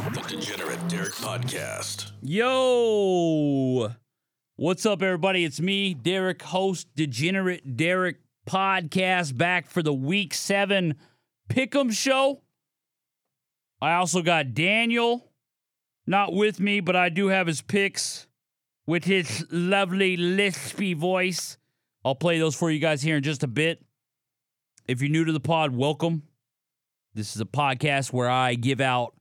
The Degenerate Derek Podcast. Yo, what's up, everybody? It's me, Derek, host Degenerate Derek Podcast, back for the Week Seven Pick'em Show. I also got Daniel, not with me, but I do have his picks with his lovely lispy voice. I'll play those for you guys here in just a bit. If you're new to the pod, welcome. This is a podcast where I give out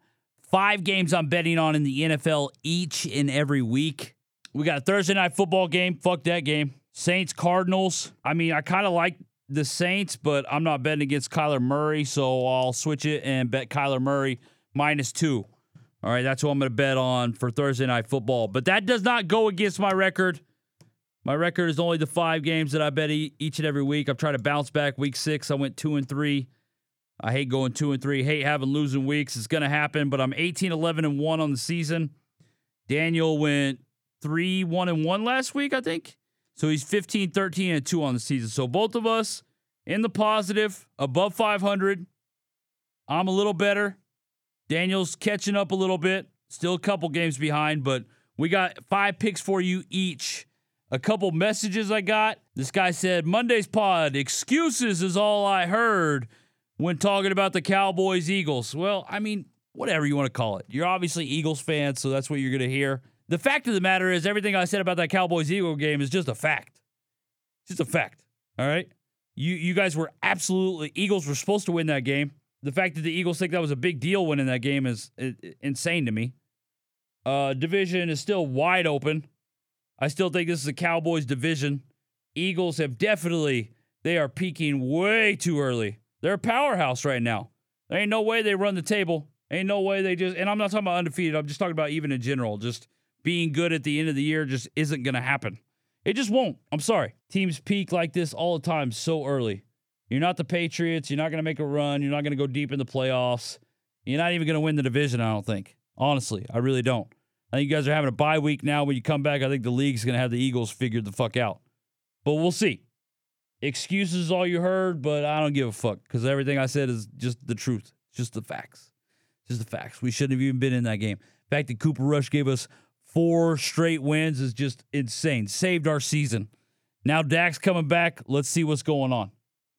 five games I'm betting on in the NFL each and every week. We got a Thursday night football game. Fuck that game. Saints Cardinals. I mean, I kind of like the Saints, but I'm not betting against Kyler Murray, so I'll switch it and bet Kyler Murray minus two. All right, that's what I'm going to bet on for Thursday night football. But that does not go against my record. My record is only the five games that I bet each and every week. I've tried to bounce back. Week six, I went two and three. I hate going two and three. Hate having losing weeks. It's going to happen, but I'm 18, 11, and one on the season. Daniel went three, one, and one last week, I think. So he's 15, 13, and two on the season. So both of us in the positive, above 500. I'm a little better. Daniel's catching up a little bit. Still a couple games behind, but we got five picks for you each. A couple messages I got. This guy said, Monday's pod, excuses is all I heard when talking about the Cowboys Eagles. Well, I mean, whatever you want to call it. You're obviously Eagles fans, so that's what you're going to hear. The fact of the matter is, everything I said about that Cowboys Eagle game is just a fact. It's Just a fact. All right. You you guys were absolutely Eagles were supposed to win that game. The fact that the Eagles think that was a big deal winning that game is, is insane to me. Uh, division is still wide open. I still think this is a Cowboys division. Eagles have definitely they are peaking way too early. They're a powerhouse right now. There ain't no way they run the table. Ain't no way they just, and I'm not talking about undefeated. I'm just talking about even in general. Just being good at the end of the year just isn't going to happen. It just won't. I'm sorry. Teams peak like this all the time so early. You're not the Patriots. You're not going to make a run. You're not going to go deep in the playoffs. You're not even going to win the division, I don't think. Honestly, I really don't. I think you guys are having a bye week now. When you come back, I think the league's going to have the Eagles figured the fuck out. But we'll see. Excuses all you heard, but I don't give a fuck because everything I said is just the truth. Just the facts. Just the facts. We shouldn't have even been in that game. The fact that Cooper Rush gave us four straight wins is just insane. Saved our season. Now Dak's coming back. Let's see what's going on.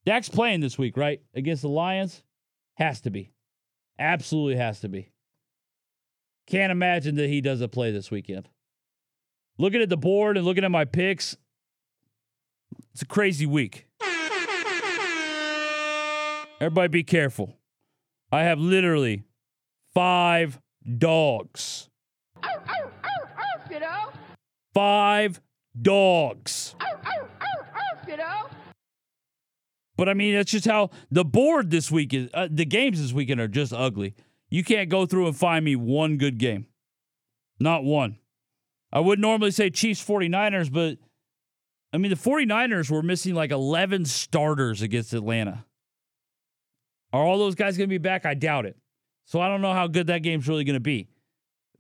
Dak's playing this week, right? Against the Lions? Has to be. Absolutely has to be. Can't imagine that he doesn't play this weekend. Looking at the board and looking at my picks, it's a crazy week. Everybody be careful. I have literally five dogs. Five dogs. But I mean, that's just how the board this week is. Uh, the games this weekend are just ugly. You can't go through and find me one good game. Not one. I would normally say Chiefs 49ers, but I mean, the 49ers were missing like 11 starters against Atlanta. Are all those guys going to be back? I doubt it. So I don't know how good that game's really going to be.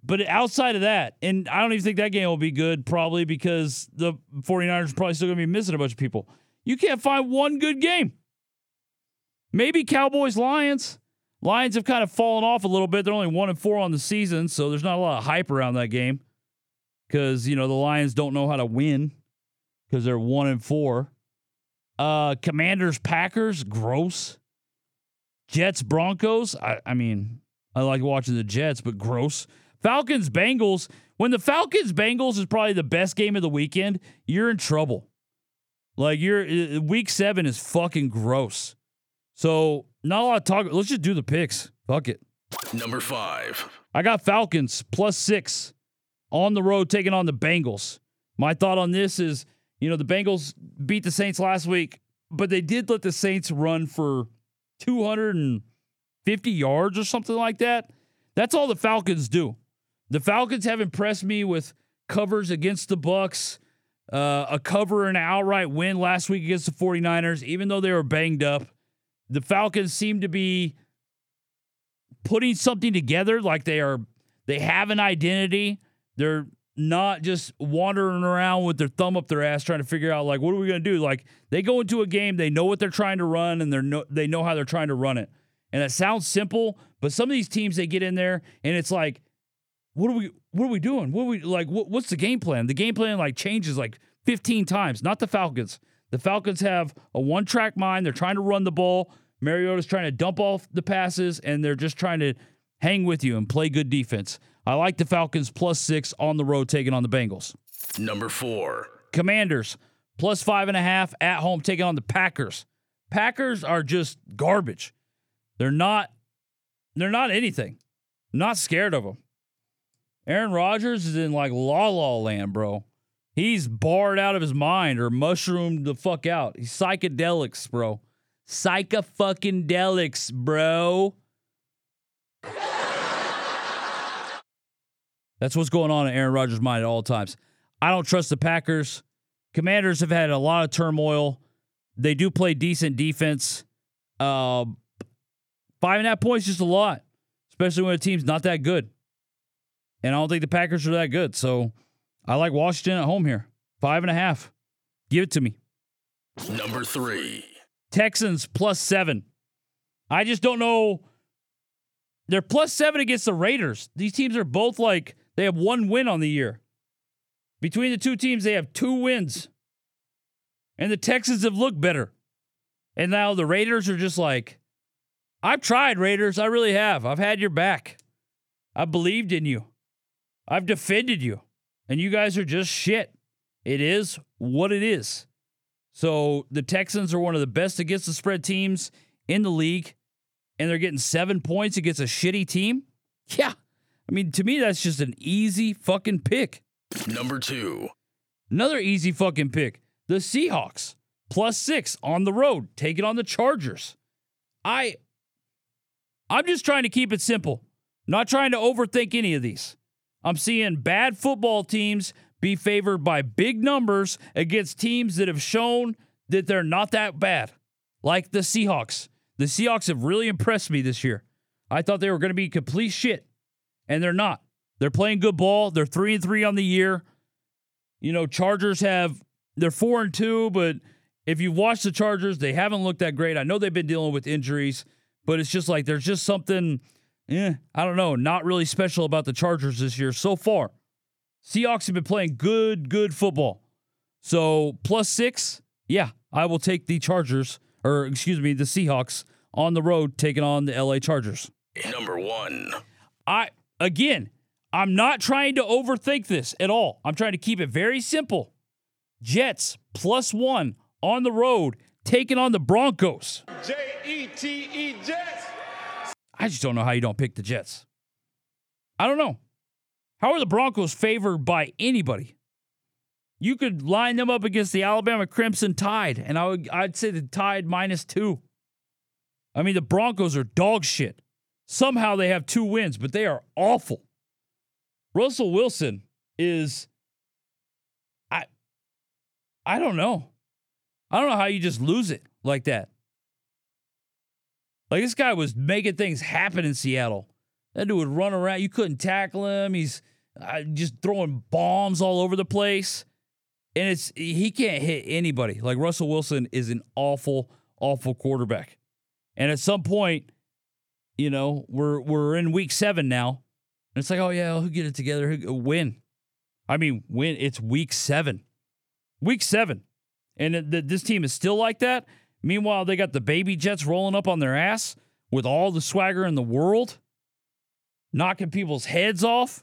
But outside of that, and I don't even think that game will be good probably because the 49ers are probably still going to be missing a bunch of people. You can't find one good game. Maybe Cowboys Lions. Lions have kind of fallen off a little bit. They're only one and four on the season, so there's not a lot of hype around that game because you know the Lions don't know how to win because they're one and four. Uh, Commanders Packers gross. Jets Broncos. I, I mean, I like watching the Jets, but gross. Falcons Bengals. When the Falcons Bengals is probably the best game of the weekend, you're in trouble. Like you're week seven is fucking gross. So not a lot of talk. Let's just do the picks. Fuck it. Number five. I got Falcons plus six on the road taking on the Bengals. My thought on this is, you know, the Bengals beat the Saints last week, but they did let the Saints run for 250 yards or something like that. That's all the Falcons do. The Falcons have impressed me with covers against the Bucs, uh, a cover and an outright win last week against the 49ers, even though they were banged up. The Falcons seem to be putting something together like they are they have an identity. They're not just wandering around with their thumb up their ass trying to figure out like what are we going to do? Like they go into a game, they know what they're trying to run and they're no, they know how they're trying to run it. And that sounds simple, but some of these teams they get in there and it's like what are we what are we doing? What are we like what, what's the game plan? The game plan like changes like 15 times, not the Falcons. The Falcons have a one-track mind. They're trying to run the ball. Mariota's trying to dump off the passes and they're just trying to hang with you and play good defense. I like the Falcons plus 6 on the road taking on the Bengals. Number 4. Commanders plus five and a half at home taking on the Packers. Packers are just garbage. They're not they're not anything. not scared of them. Aaron Rodgers is in like la la land, bro. He's barred out of his mind or mushroomed the fuck out. He's psychedelics, bro. Psycho fucking delics, bro. That's what's going on in Aaron Rodgers' mind at all times. I don't trust the Packers. Commanders have had a lot of turmoil. They do play decent defense. Uh, five and a half points just a lot, especially when a team's not that good. And I don't think the Packers are that good. So I like Washington at home here. Five and a half. Give it to me. Number 3. Texans plus seven. I just don't know. They're plus seven against the Raiders. These teams are both like, they have one win on the year. Between the two teams, they have two wins. And the Texans have looked better. And now the Raiders are just like, I've tried, Raiders. I really have. I've had your back. I believed in you. I've defended you. And you guys are just shit. It is what it is. So the Texans are one of the best against the spread teams in the league, and they're getting seven points against a shitty team. Yeah. I mean, to me, that's just an easy fucking pick. Number 2. Another easy fucking pick. The Seahawks plus six on the road, taking on the Chargers. I I'm just trying to keep it simple. Not trying to overthink any of these. I'm seeing bad football teams be favored by big numbers against teams that have shown that they're not that bad, like the Seahawks. The Seahawks have really impressed me this year. I thought they were going to be complete shit, and they're not. They're playing good ball. They're three and three on the year. You know, Chargers have they're four and two, but if you watch the Chargers, they haven't looked that great. I know they've been dealing with injuries, but it's just like there's just something, eh, I don't know, not really special about the Chargers this year so far. Seahawks have been playing good, good football. So plus six, yeah, I will take the Chargers, or excuse me, the Seahawks on the road taking on the LA Chargers. Number 1. I again, I'm not trying to overthink this at all. I'm trying to keep it very simple. Jets plus one on the road, taking on the Broncos. J E T E Jets. I just don't know how you don't pick the Jets. I don't know. How are the Broncos favored by anybody? You could line them up against the Alabama Crimson Tide, and I would, I'd say the Tide minus two. I mean, the Broncos are dog shit. Somehow they have two wins, but they are awful. Russell Wilson is I I don't know. I don't know how you just lose it like that. Like this guy was making things happen in Seattle. That dude would run around. You couldn't tackle him. He's uh, just throwing bombs all over the place. And it's he can't hit anybody. Like Russell Wilson is an awful, awful quarterback. And at some point, you know, we're we're in week seven now. And it's like, oh yeah, he'll get it together. He'll uh, win. I mean, win. It's week seven. Week seven. And th- th- this team is still like that. Meanwhile, they got the baby jets rolling up on their ass with all the swagger in the world, knocking people's heads off,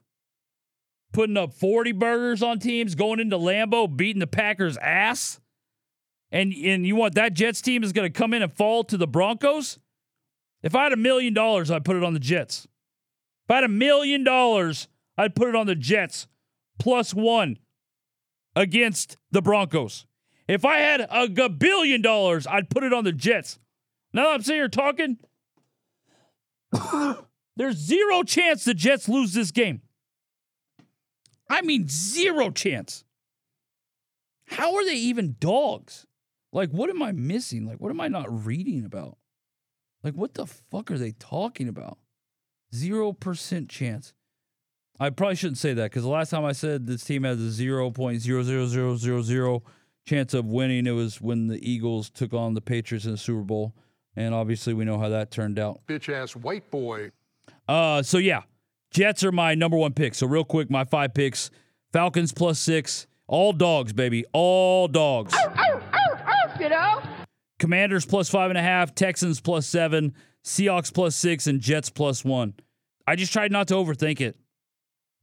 putting up 40 burgers on teams, going into Lambeau, beating the Packers' ass. And, and you want that Jets team is going to come in and fall to the Broncos? If I had a million dollars, I'd put it on the Jets. If I had a million dollars, I'd put it on the Jets plus one against the Broncos. If I had a gabillion dollars, I'd put it on the Jets. Now I'm sitting here talking, There's zero chance the Jets lose this game. I mean, zero chance. How are they even dogs? Like, what am I missing? Like, what am I not reading about? Like, what the fuck are they talking about? Zero percent chance. I probably shouldn't say that because the last time I said this team has a zero point zero zero zero zero zero chance of winning, it was when the Eagles took on the Patriots in the Super Bowl, and obviously we know how that turned out. Bitch ass white boy. Uh, so yeah, Jets are my number one pick. So real quick, my five picks: Falcons plus six, all dogs, baby, all dogs. you know? Commanders plus five and a half, Texans plus seven, Seahawks plus six, and Jets plus one. I just tried not to overthink it.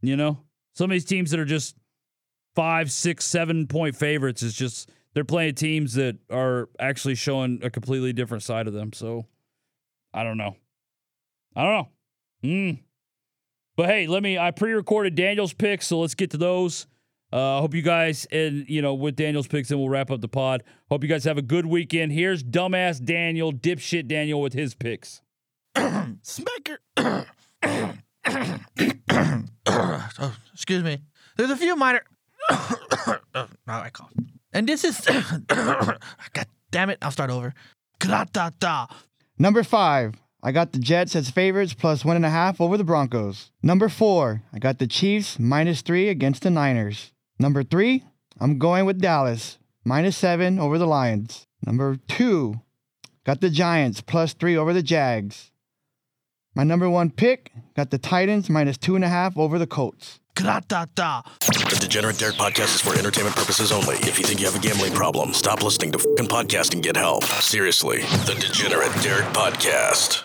You know, some of these teams that are just five, six, seven point favorites is just they're playing teams that are actually showing a completely different side of them. So I don't know. I don't know. Mm. But hey, let me. I pre-recorded Daniel's picks, so let's get to those. Uh, I hope you guys, and you know, with Daniel's picks, and we'll wrap up the pod. Hope you guys have a good weekend. Here's dumbass Daniel, dipshit Daniel, with his picks. Smacker. oh, excuse me. There's a few minor. oh, I cough. And this is. God damn it. I'll start over. Gratata. Number five, I got the Jets as favorites plus one and a half over the Broncos. Number four, I got the Chiefs minus three against the Niners. Number three, I'm going with Dallas minus seven over the Lions. Number two, got the Giants plus three over the Jags. My number one pick got the Titans minus two and a half over the Colts. Gratata. The Degenerate Derek podcast is for entertainment purposes only. If you think you have a gambling problem, stop listening to fucking podcast and get help. Seriously, the Degenerate Derek podcast.